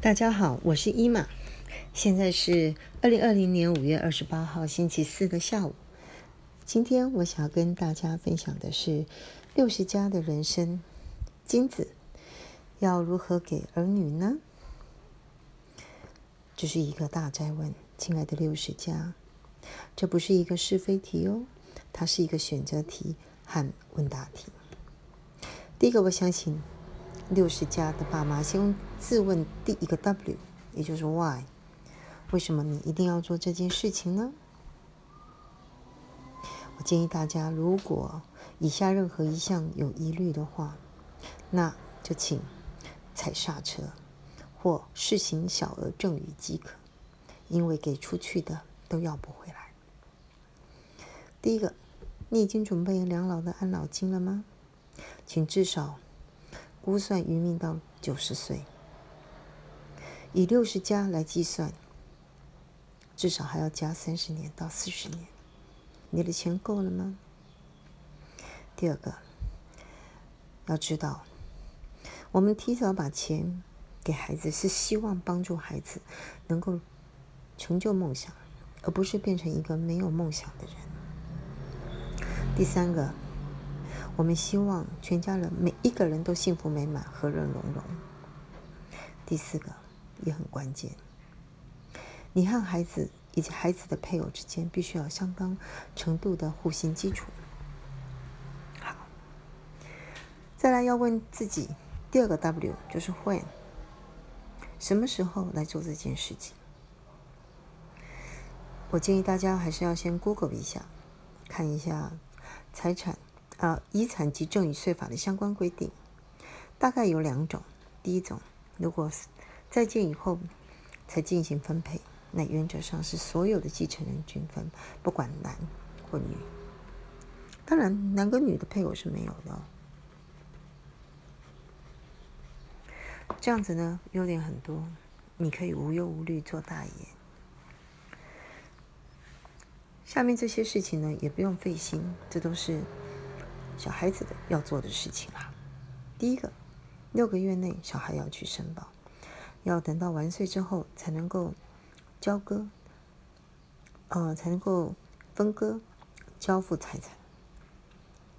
大家好，我是伊玛，现在是二零二零年五月二十八号星期四的下午。今天我想要跟大家分享的是六十加的人生，金子要如何给儿女呢？这是一个大灾问，亲爱的六十加，这不是一个是非题哦，它是一个选择题和问答题。第一个，我相信。六十加的爸妈先自问第一个 W，也就是 Why，为什么你一定要做这件事情呢？我建议大家，如果以下任何一项有疑虑的话，那就请踩刹车或试行小额赠与即可，因为给出去的都要不回来。第一个，你已经准备养老的安老金了吗？请至少。估算余命到九十岁，以六十加来计算，至少还要加三十年到四十年。你的钱够了吗？第二个，要知道，我们提早把钱给孩子，是希望帮助孩子能够成就梦想，而不是变成一个没有梦想的人。第三个。我们希望全家人每一个人都幸福美满、和乐融融。第四个也很关键，你和孩子以及孩子的配偶之间必须要相当程度的互信基础。好，再来要问自己第二个 W 就是 When，什么时候来做这件事情？我建议大家还是要先 Google 一下，看一下财产。啊，遗产及赠与税法的相关规定大概有两种。第一种，如果是再见以后才进行分配，那原则上是所有的继承人均分，不管男或女。当然，男跟女的配偶是没有的。这样子呢，优点很多，你可以无忧无虑做大爷。下面这些事情呢，也不用费心，这都是。小孩子的要做的事情啊，第一个，六个月内小孩要去申报，要等到完税之后才能够交割，呃，才能够分割交付财产，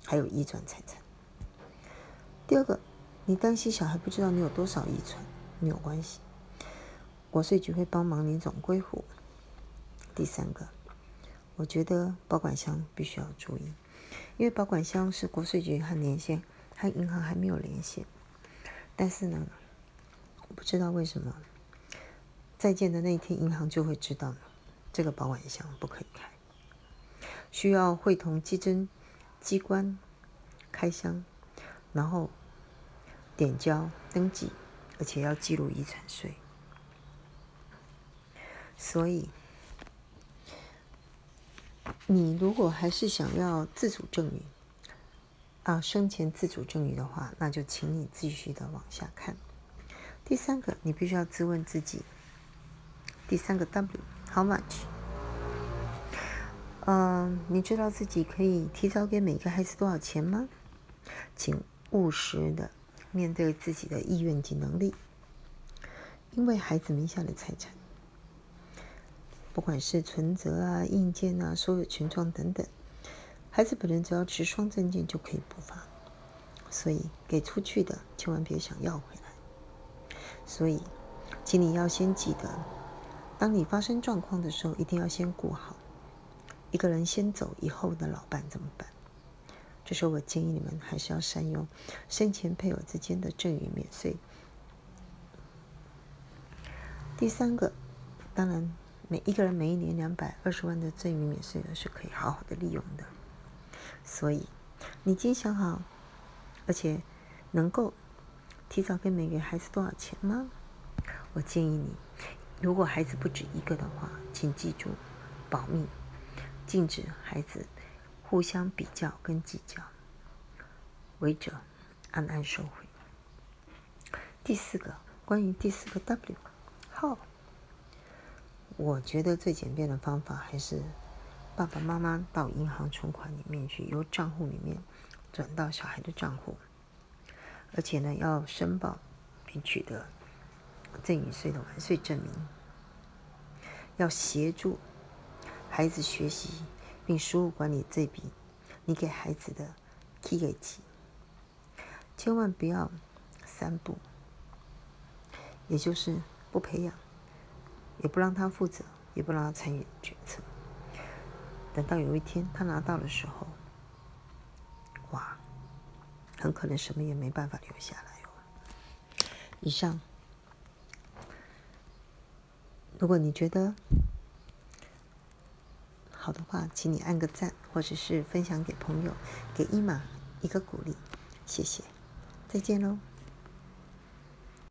还有遗转财产。第二个，你担心小孩不知道你有多少遗传，没有关系，国税局会帮忙你总归户。第三个，我觉得保管箱必须要注意。因为保管箱是国税局和连线，和银行还没有连线。但是呢，我不知道为什么，再见的那一天，银行就会知道这个保管箱不可以开，需要会同稽征机关开箱，然后点交登记，而且要记录遗产税。所以。你如果还是想要自主赠与啊，生前自主赠与的话，那就请你继续的往下看。第三个，你必须要自问自己。第三个 W，How much？嗯，你知道自己可以提早给每个孩子多少钱吗？请务实的面对自己的意愿及能力，因为孩子名下的财产。不管是存折啊、印件啊、所有权状等等，孩子本人只要持双证件就可以补发，所以给出去的千万别想要回来。所以，请你要先记得，当你发生状况的时候，一定要先顾好。一个人先走以后的老伴怎么办？这时候我建议你们还是要善用生前配偶之间的赠与免税。第三个，当然。每一个人每一年两百二十万的赠与免税额是可以好好的利用的，所以你已经想好，而且能够提早给每个孩子多少钱吗？我建议你，如果孩子不止一个的话，请记住保密，禁止孩子互相比较跟计较，违者安安收回。第四个，关于第四个 W，好。我觉得最简便的方法还是爸爸妈妈到银行存款里面去，由账户里面转到小孩的账户，而且呢要申报并取得赠与税的完税证明，要协助孩子学习并输入管理这笔你给孩子的 K 给级，千万不要三不，也就是不培养，也不让他负责，也不让他参与决策。等到有一天他拿到的时候，哇，很可能什么也没办法留下来哦。以上。如果你觉得好的话，请你按个赞，或者是分享给朋友，给伊玛一个鼓励，谢谢，再见喽。